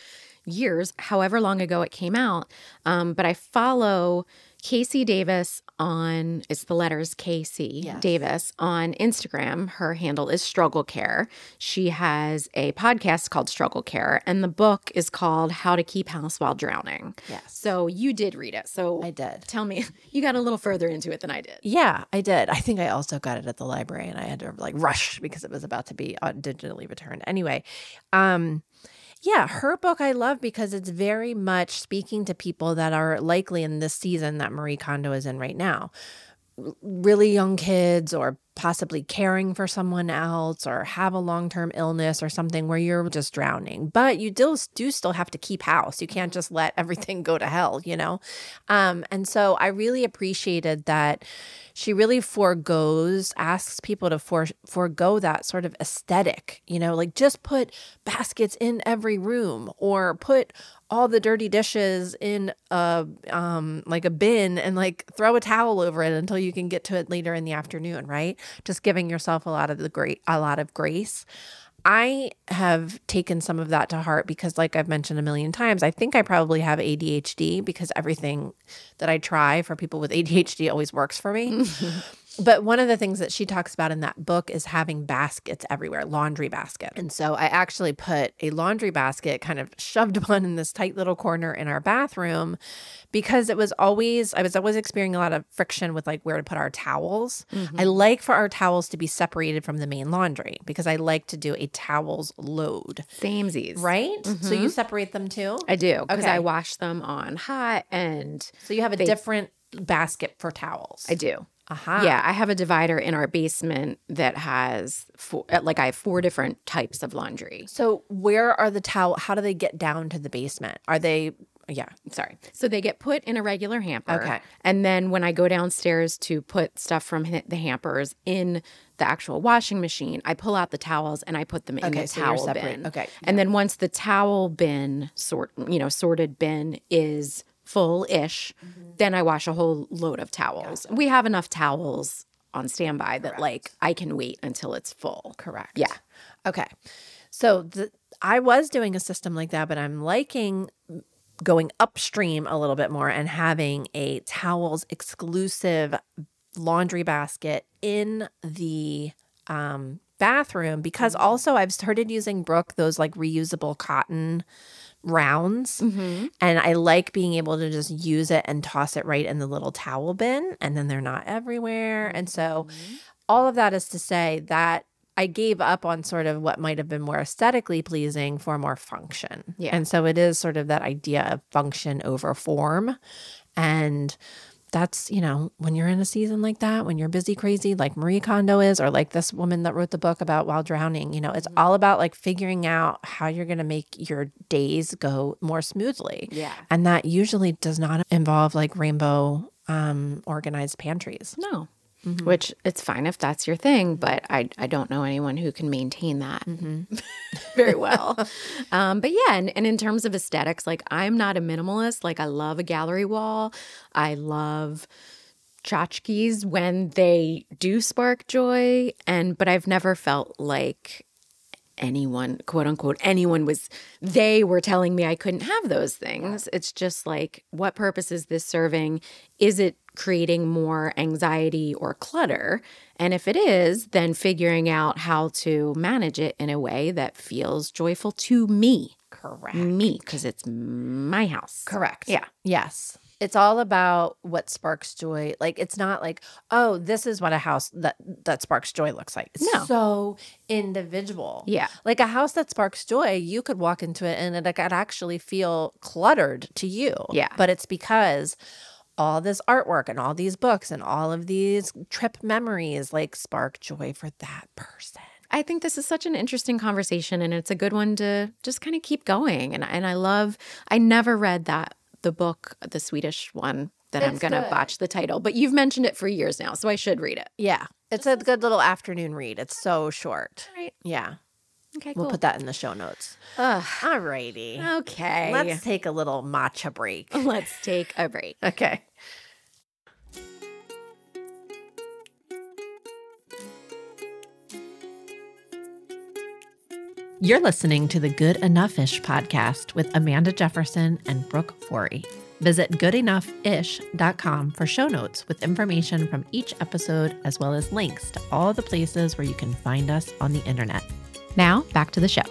years, however long ago it came out. Um, but I follow KC Davis on it's the letters KC Yes. Davis on Instagram. Her handle is Struggle Care. She has a podcast called Struggle Care, and the book is called How to Keep House While Drowning. Yes. So you did read it. So I did. tell me, you got a little further into it than I did. Yeah, I did. I think I also got it at the library and I had to like rush because it was about to be uh, digitally returned. Anyway, um yeah, her book I love because it's very much speaking to people that are likely in this season that Marie Kondo is in right now. Really young kids or possibly caring for someone else or have a long-term illness or something where you're just drowning. But you do, do still have to keep house. You can't just let everything go to hell, you know? Um, and so I really appreciated that she really foregoes, asks people to for, forego that sort of aesthetic, you know, like just put baskets in every room or put all the dirty dishes in a um like a bin and like throw a towel over it until you can get to it later in the afternoon, right? Just giving yourself a lot of the great a lot of grace. I have taken some of that to heart because, like I've mentioned a million times, I think I probably have ADHD because everything that I try for people with ADHD always works for me. but one of the things that she talks about in that book is having baskets everywhere, laundry basket. And so I actually put a laundry basket, kind of shoved one in this tight little corner in our bathroom because it was always, I was always experiencing a lot of friction with like where to put our towels. Mm-hmm. I like for our towels to be separated from the main laundry because I like to do a towels load, Samesies. right? So you mm-hmm. separate them too? I do because Okay. I wash them on hot and So you have a They- different basket for towels. I do. Aha. Yeah, I have a divider in our basement that has four, uh, like I have four different types of laundry. So where are the towel? How do they get down to the basement? Are they? Yeah. Sorry. So they get put in a regular hamper. Okay. And then when I go downstairs to put stuff from the hampers in the actual washing machine, I pull out the towels and I put them in Okay, the so towel separate- bin. okay, And then once the towel bin sort, you know, sorted bin is full-ish, Mm-hmm. then I wash a whole load of towels. We have enough towels on standby that like I can wait until it's full. Correct. Yeah. Okay. So the, I was doing a system like that, but I'm liking going upstream a little bit more and having a towels exclusive laundry basket in the um, bathroom because also I've started using Brooke those like reusable cotton rounds mm-hmm. and I like being able to just use it and toss it right in the little towel bin and then they're not everywhere and so mm-hmm. all of that is to say that I gave up on sort of what might have been more aesthetically pleasing for more function. Yeah. And so it is sort of that idea of function over form. And that's, you know, when you're in a season like that, when you're busy, crazy, like Marie Kondo is, or like this woman that wrote the book about while drowning, you know, it's all about like figuring out how you're going to make your days go more smoothly. Yeah. And that usually does not involve like rainbow um, organized pantries. No. Which it's fine if that's your thing, but I I don't know anyone who can maintain that very well. um, but yeah, and, and in terms of aesthetics, like I'm not a minimalist. Like I love a gallery wall. I love tchotchkes when they do spark joy, and but I've never felt like anyone, quote unquote, anyone was, they were telling me I couldn't have those things. It's just like, what purpose is this serving? Is it creating more anxiety or clutter? And if it is, then figuring out how to manage it in a way that feels joyful to me. Correct. Me, because it's my house. Correct. Yeah. Yes. It's all about what sparks joy. Like it's not like, oh, this is what a house that that sparks joy looks like. It's No. so individual. Yeah. Like a house that sparks joy, you could walk into it and it could actually feel cluttered to you. Yeah. But it's because all this artwork and all these books and all of these trip memories like spark joy for that person. I think this is such an interesting conversation and it's a good one to just kind of keep going. And and I love I never read that the book, the Swedish one that I'm gonna botch the title, but you've mentioned it for years now, so I should read it. Yeah. It's a good little afternoon read. It's so short. Right. Yeah. Okay, cool. We'll put that in the show notes. Ugh, All righty. okay. Let's take a little matcha break. let's take a break. Okay. You're listening to the Good Enough Ish podcast with Amanda Jefferson and Brooke Forey. Visit goodenoughIsh.com for show notes with information from each episode, as well as links to all the places where you can find us on the internet. Now back to the show.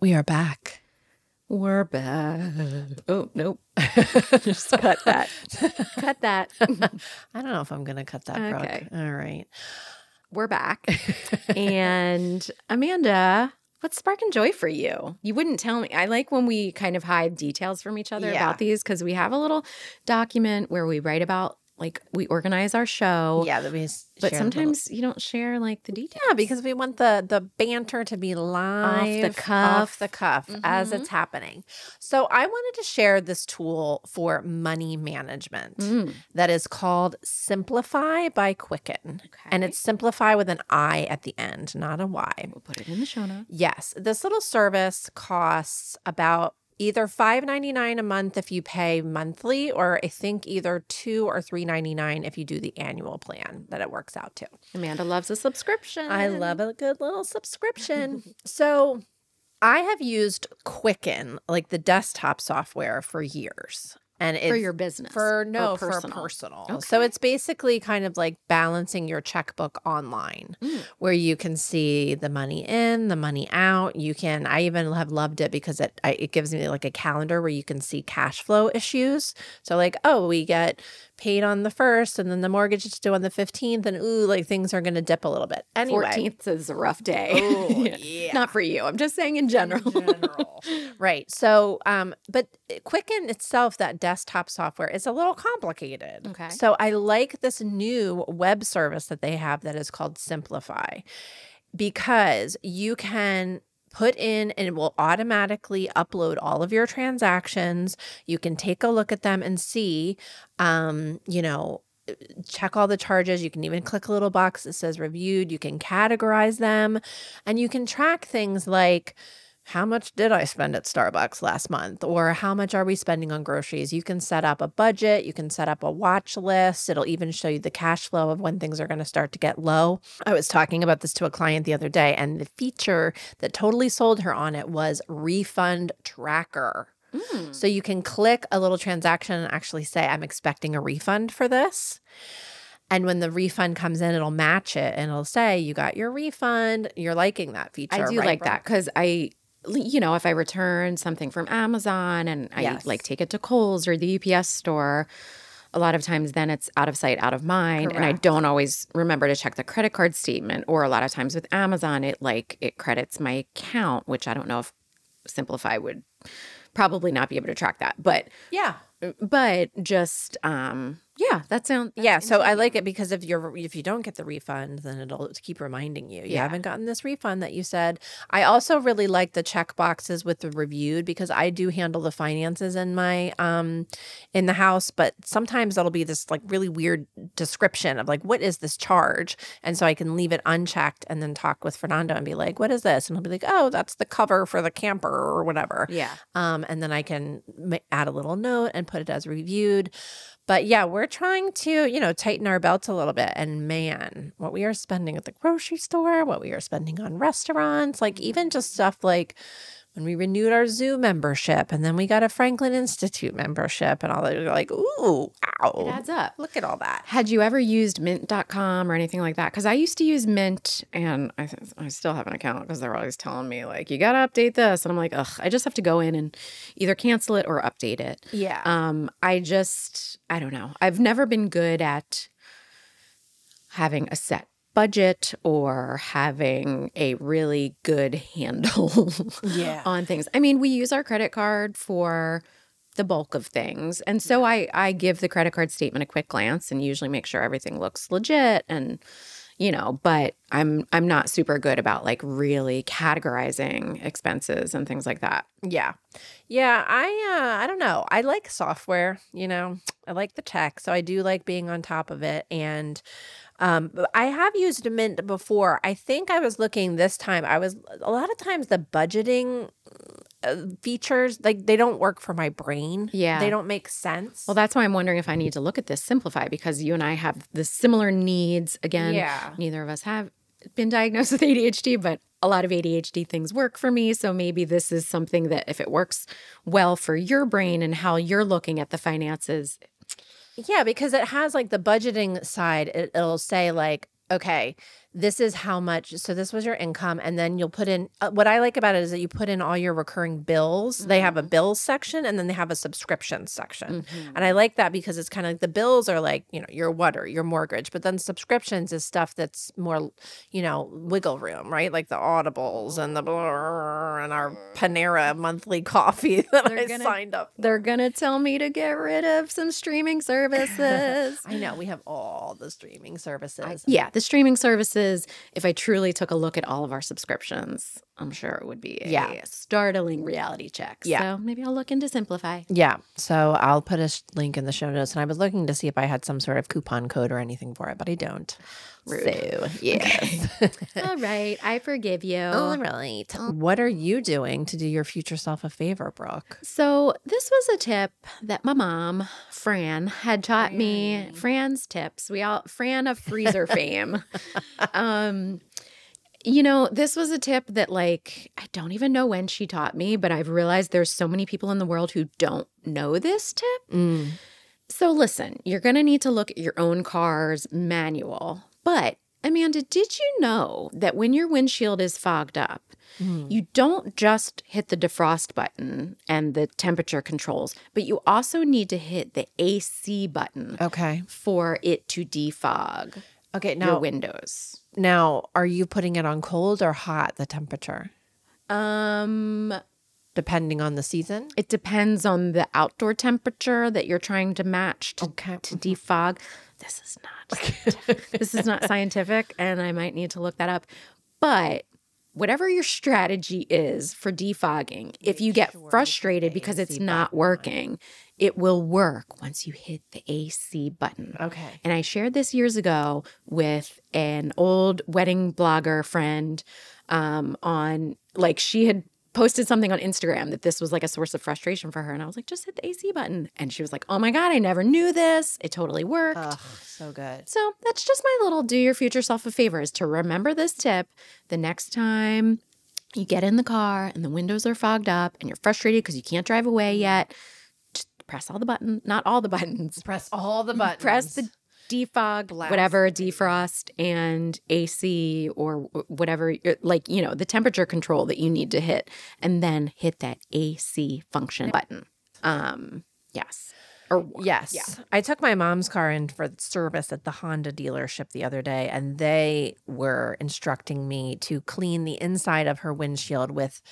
We are back. We're back. Oh nope. Just cut that. cut that. I don't know if I'm going to cut that, Brooke. Okay. All right. We're back. and Amanda, what's sparking joy for you? You wouldn't tell me. I like when we kind of hide details from each other Yeah. about these because we have a little document where we write about, like, we organize our show. Yeah, that we But a little- sometimes you don't share like the details. Yeah, because we want the the banter to be live, the cuff. off the cuff as Mhm. it's happening. So I wanted to share this tool for money management Mm. that is called Simplifi by Quicken, and it's Simplifi with an I at the end, not a Y. We'll put it in the show notes. Yes, this little service costs about either $5.99 a month if you pay monthly or I think either 2 or 3.99 if you do the annual plan that it works out to. Amanda loves a subscription. I love a good little subscription. so I have used Quicken, like the desktop software, for years. And it's for your business. for or no for personal. personal. Okay. So it's basically kind of like balancing your checkbook online Mm. where you can see the money in, the money out. You can I even have loved it because it I, it gives me like a calendar where you can see cash flow issues. So like, oh, we get paid on the 1st and then the mortgage is due on the 15th and ooh, like things are going to dip a little bit. Anyway, 14th is a rough day. Oh, yeah. Not for you. I'm just saying in general. general. right. So, um, but Quicken itself, that desktop software, is a little complicated. Okay. So I like this new web service that they have that is called Simplifi because you can put in and it will automatically upload all of your transactions. You can take a look at them and see, um, you know, check all the charges. You can even click a little box that says reviewed. You can categorize them and you can track things like how much did I spend at Starbucks last month? Or how much are we spending on groceries? You can set up a budget, you can set up a watch list. It'll even show you the cash flow of when things are going to start to get low. I was talking about this to a client the other day, and the feature that totally sold her on it was refund tracker. Mm. So you can click a little transaction and actually say, I'm expecting a refund for this. And when the refund comes in, it'll match it and it'll say, You got your refund. You're liking that feature. I do right, like that because I you know, if I return something from Amazon and I Yes. like take it to Kohl's or the UPS store, a lot of times then it's out of sight, out of mind. And I don't always remember to check the credit card statement. Or a lot of times with Amazon, it like it credits my account, which I don't know if Simplifi would probably not be able to track that. But Yeah. but just um yeah, that sounds Yeah, so I like it because if you're if you don't get the refund, then it'll keep reminding you. You Yeah. haven't gotten this refund that you said. I also really like the check boxes with the reviewed because I do handle the finances in my um in the house, but sometimes that'll be this like really weird description of like what is this charge? And so I can leave it unchecked and then talk with Fernando and be like, "What is this?" And he'll be like, "Oh, that's the cover for the camper or whatever." Yeah. Um, and then I can add a little note and put it as reviewed. But yeah, we're trying to, you know, tighten our belts a little bit. And man, what we are spending at the grocery store, what we are spending on restaurants, like even just stuff like when we renewed our zoo membership and then we got a Franklin Institute membership and all that, like, ooh, It ow. adds up. Look at all that. Had you ever used mint.com or anything like that? Because I used to use Mint and I, I still have an account because they're always telling me, like, you got to update this. And I'm like, ugh, I just have to go in and either cancel it or update it. Yeah. Um, I just, I don't know. I've never been good at having a set budget or having a really good handle Yeah. on things. I mean, we use our credit card for the bulk of things. And so I I give the credit card statement a quick glance and usually make sure everything looks legit and you know, but I'm I'm not super good about like really categorizing expenses and things like that. Yeah. Yeah, I uh I don't know. I like software, you know. I like the tech, so I do like being on top of it and um but I have used Mint before. I think I was looking this time. I was a lot of times the budgeting uh, features like they don't work for my brain. Yeah. They don't make sense. Well, that's why I'm wondering if I need to look at this Simplifi because you and I have the similar needs. Again, Yeah. neither of us have been diagnosed with ADHD, but a lot of ADHD things work for me. So maybe this is something that if it works well for your brain and how you're looking at the finances, Yeah, because it has like the budgeting side. It, it'll say like, okay, this is how much. So this was your income, and then you'll put in. Uh, what I like about it is that you put in all your recurring bills. They have a bills section, and then they have a subscription section. And I like that because it's kind of like the bills are like you know your water, your mortgage, but then subscriptions is stuff that's more you know wiggle room, right? Like the Audibles and the blah, and our Panera monthly coffee that They're I gonna- signed up. they're going to tell me to get rid of some streaming services. I know we have all the streaming services. yeah, the streaming services, if I truly took a look at all of our subscriptions, I'm sure it would be a Yeah. startling reality check. Yeah. So maybe I'll look into Simplifi. Yeah. So I'll put a sh- link in the show notes. And I was looking to see if I had some sort of coupon code or anything for it, but I don't. Rude. So, yes. All right, I forgive you. All right. What are you doing to do your future self a favor, Brooke? So, this was a tip that my mom, Fran, had taught me. Fran's tips. We all Fran of freezer fame. Um you know, this was a tip that like I don't even know when she taught me, but I've realized there's so many people in the world who don't know this tip. Mm. So listen, you're going to need to look at your own car's manual. But Amanda, did you know that when your windshield is fogged up, Mm. you don't just hit the defrost button and the temperature controls, but you also need to hit the AC button Okay. for it to defog Okay. your Now, windows. now, are you putting it on cold or hot, the temperature, Um, depending on the season? it depends on the outdoor temperature that you're trying to match to, Okay. to defog. This is not scientific. this is not scientific, and I might need to look that up. But whatever your strategy is for defogging, if you get frustrated because it's not working, it will work once you hit the AC button. Okay. And I shared this years ago with an old wedding blogger friend um, on, like, she had posted something on Instagram that this was like a source of frustration for her. And I was like, just hit the AC button. And she was like, oh my God, I never knew this. It totally worked. Oh, so good. So that's just my little do your future self a favor is to remember this tip the next time you get in the car and the windows are fogged up and you're frustrated because you can't drive away mm. yet. Just press all the buttons, not all the buttons. Press all the buttons. Press the defog, whatever, defrost, and AC or whatever, like, you know, the temperature control that you need to hit, and then hit that AC function button. Um, yes. Or yes. Yeah. I took my mom's car in for service at the Honda dealership the other day, and they were instructing me to clean the inside of her windshield with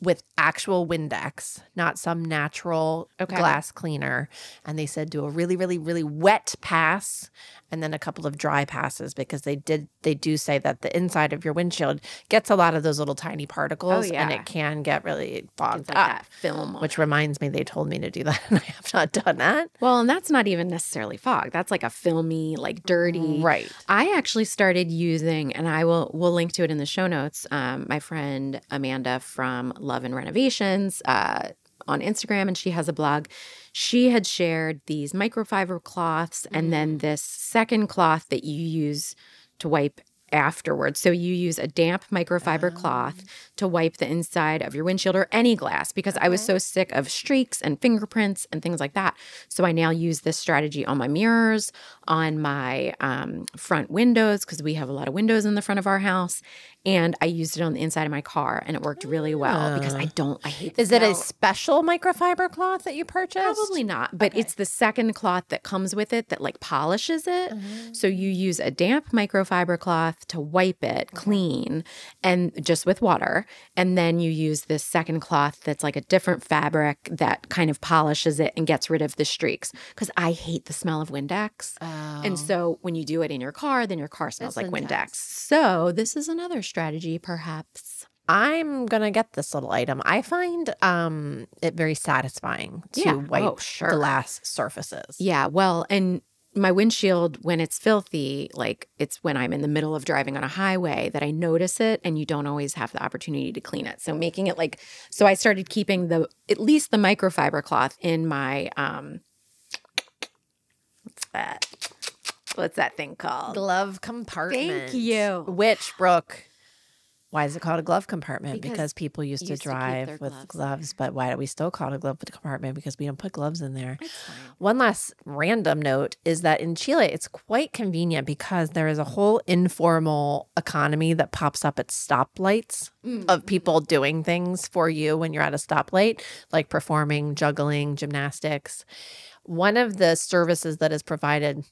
with actual Windex, not some natural okay. glass cleaner. And they said do a really, really, really wet pass and then a couple of dry passes because they did they do say that the inside of your windshield gets a lot of those little tiny particles oh, yeah. and it can get really fogged like up. film. Which reminds me they told me to do that and I have not done that. Well, and that's not even necessarily fog. That's like a filmy, like dirty. Right. I actually started using and I will we'll link to it in the show notes. Um, my friend Amanda from Love and Renovations uh, on Instagram, and she has a blog. She had shared these microfiber cloths and then mm. this second cloth that you use to wipe afterwards. So you use a damp microfiber oh. cloth to wipe the inside of your windshield or any glass because okay. I was so sick of streaks and fingerprints and things like that. So I now use this strategy on my mirrors, on my um, front windows because we have a lot of windows in the front of our house, and I used it on the inside of my car, and it worked really well because I don't. I hate. Is smell. it a special microfiber cloth that you purchased? Probably not, but okay. it's the second cloth that comes with it that like polishes it. Mm-hmm. So you use a damp microfiber cloth to wipe it okay. clean, and just with water, and then you use this second cloth that's like a different fabric that kind of polishes it and gets rid of the streaks. Because I hate the smell of Windex, oh. and so when you do it in your car, then your car smells that's like intense. Windex. So this is another strategy, perhaps? I'm gonna get this little item. I find um it very satisfying to yeah. wipe oh, sure. glass surfaces. Yeah, well, and my windshield when it's filthy, like it's when I'm in the middle of driving on a highway that I notice it and you don't always have the opportunity to clean it. So making it like so I started keeping the at least the microfiber cloth in my um what's that? What's that thing called? Glove compartment. Thank you. Which Brooke why is it called a glove compartment? Because, because people used, used to drive to with gloves, gloves but why do we still call it a glove compartment? Because we don't put gloves in there. One last random note is that in Chile, it's quite convenient because there is a whole informal economy that pops up at stoplights mm. of people doing things for you when you're at a stoplight, like performing, juggling, gymnastics. One of the services that is provided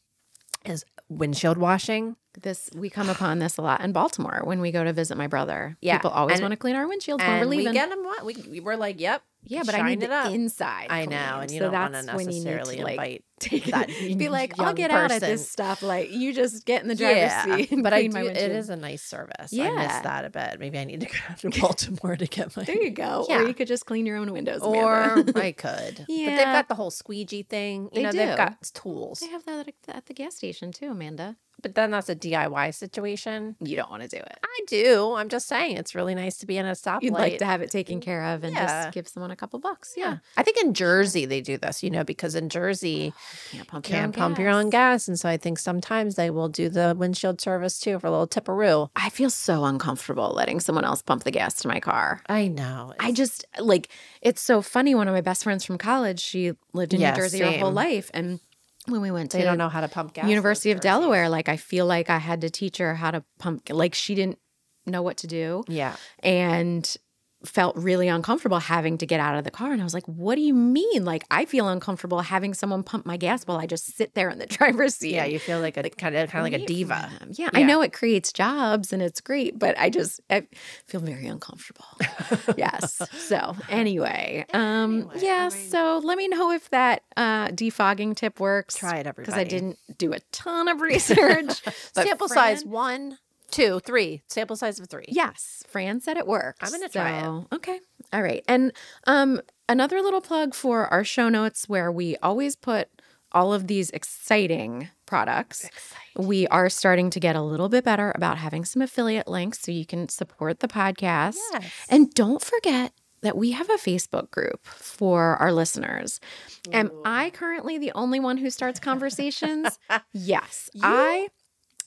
is windshield washing. This we come upon this a lot in Baltimore when we go to visit my brother. Yeah, people always want to clean our windshields when we're leaving. We get them. We, we were like, "Yep, yeah, but I need the up. inside. I know, and you so don't want to necessarily like, invite take that. Be like, I'll get person. out at this stoplight. You just get in the driver's yeah, seat. but I do, it is a nice service. Yeah, I miss that a bit. Maybe I need to go to Baltimore to get my. There you go. Yeah. Or you could just clean your own windows. Or I could. Yeah, but they've got the whole squeegee thing. You they know, do. they've got tools. They have that at the gas station too, Amanda. But then that's a DIY situation. You don't want to do it. I do. I'm just saying it's really nice to be in a stoplight. You'd like to have it taken care of and yeah. just give someone a couple bucks. Yeah. yeah. I think in Jersey they do this, you know, because in Jersey you can't pump, can't your, own pump your own gas. And so I think sometimes they will do the windshield service too for a little tipperoo. I feel so uncomfortable letting someone else pump the gas to my car. I know. I just like it's so funny. One of my best friends from college, she lived in New Jersey same. her whole life. And when we went to they don't know how to pump gas. University of Delaware, like I feel like I had to teach her how to pump. Like she didn't know what to do. Yeah, and felt really uncomfortable having to get out of the car. And I was like, what do you mean? Like, I feel uncomfortable having someone pump my gas while I just sit there in the driver's seat. Yeah, you feel like a like, kind of kind of like a diva. Yeah, yeah, I know it creates jobs and it's great, but I just I feel very uncomfortable. yes. So anyway, um, anyway, yeah. I mean, so let me know if that uh, defogging tip works. Try it, everybody. Because I didn't do a ton of research. Sample Fran, size one Two, three, sample size of three. Yes, Fran said it works. I'm going to try so, it. Okay. All right. And um, another little plug for our show notes where we always put all of these exciting products. Exciting. We are starting to get a little bit better about having some affiliate links so you can support the podcast. Yes. And don't forget that we have a Facebook group for our listeners. Ooh. Am I currently the only one who starts conversations? yes. You? I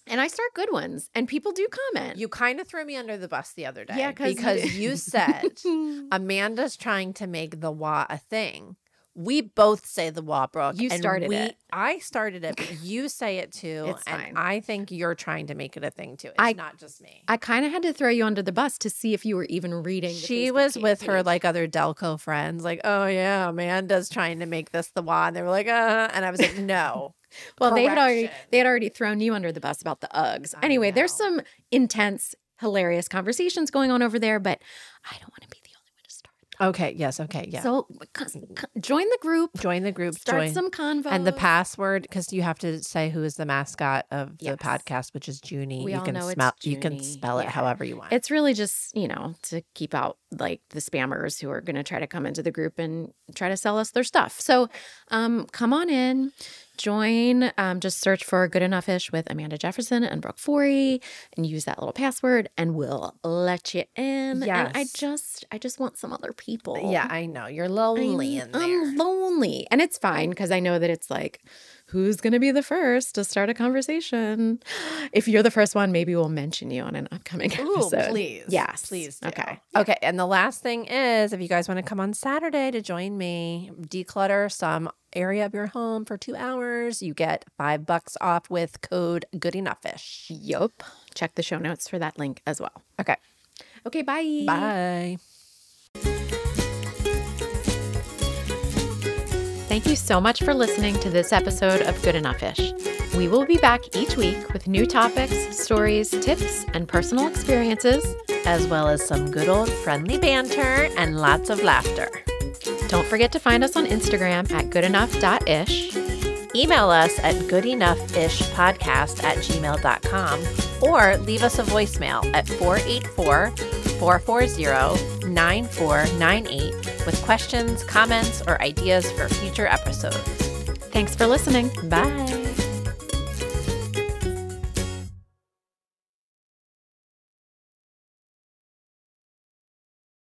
and I start good ones, and people do comment. You kind of threw me under the bus the other day. Yeah, because you said Amanda's trying to make the wa a thing. We both say the Wabrook. You started we, it. I started it, but you say it too. It's and fine. I think you're trying to make it a thing too. It's I- not just me. I kind of had to throw you under the bus to see if you were even reading. she Facebook was page. with her like other Delco friends, like, oh yeah, Amanda's trying to make this the WA. And they were like, uh, and I was like, no. Well, they had already they had already thrown you under the bus about the Uggs. I Anyway, there's some intense, hilarious conversations going on over there, but I don't want to be the only one to start. them. Okay. Yes. Okay. Yeah. So c- c- join the group, join the group. start join. some convo, and the password, because you have to say who is the mascot of the podcast, which is Junie. We you all can know it's smell. You can Junie. spell it Yeah. however you want. It's really just, you know, to keep out like the spammers who are going to try to come into the group and try to sell us their stuff. So um, come on in, join, um, just search for Good Enough Ish with Amanda Jefferson and Brooke Forey and use that little password and we'll let you in. And I just, I just want some other people. yeah, I know you're lonely I'm, in there. I'm lonely. And it's fine because I know that it's like, who's going to be the first to start a conversation? If you're the first one, maybe we'll mention you on an upcoming Ooh, episode. please. Yes. Please. do. Okay. Okay. And the last thing is if you guys want to come on Saturday to join me, declutter some area of your home for two hours, you get five bucks off with code good enoughish. Yup. Check the show notes for that link as well. Okay. Okay, bye. Bye. Thank you so much for listening to this episode of Good Enough Ish. We will be back each week with new topics, stories, tips, and personal experiences. As well as some good old friendly banter and lots of laughter. Don't forget to find us on Instagram at goodenough.ish. Email us at goodenoughishpodcast at gmail.com or leave us a voicemail at 484 440 9498 with questions, comments, or ideas for future episodes. Thanks for listening. Bye.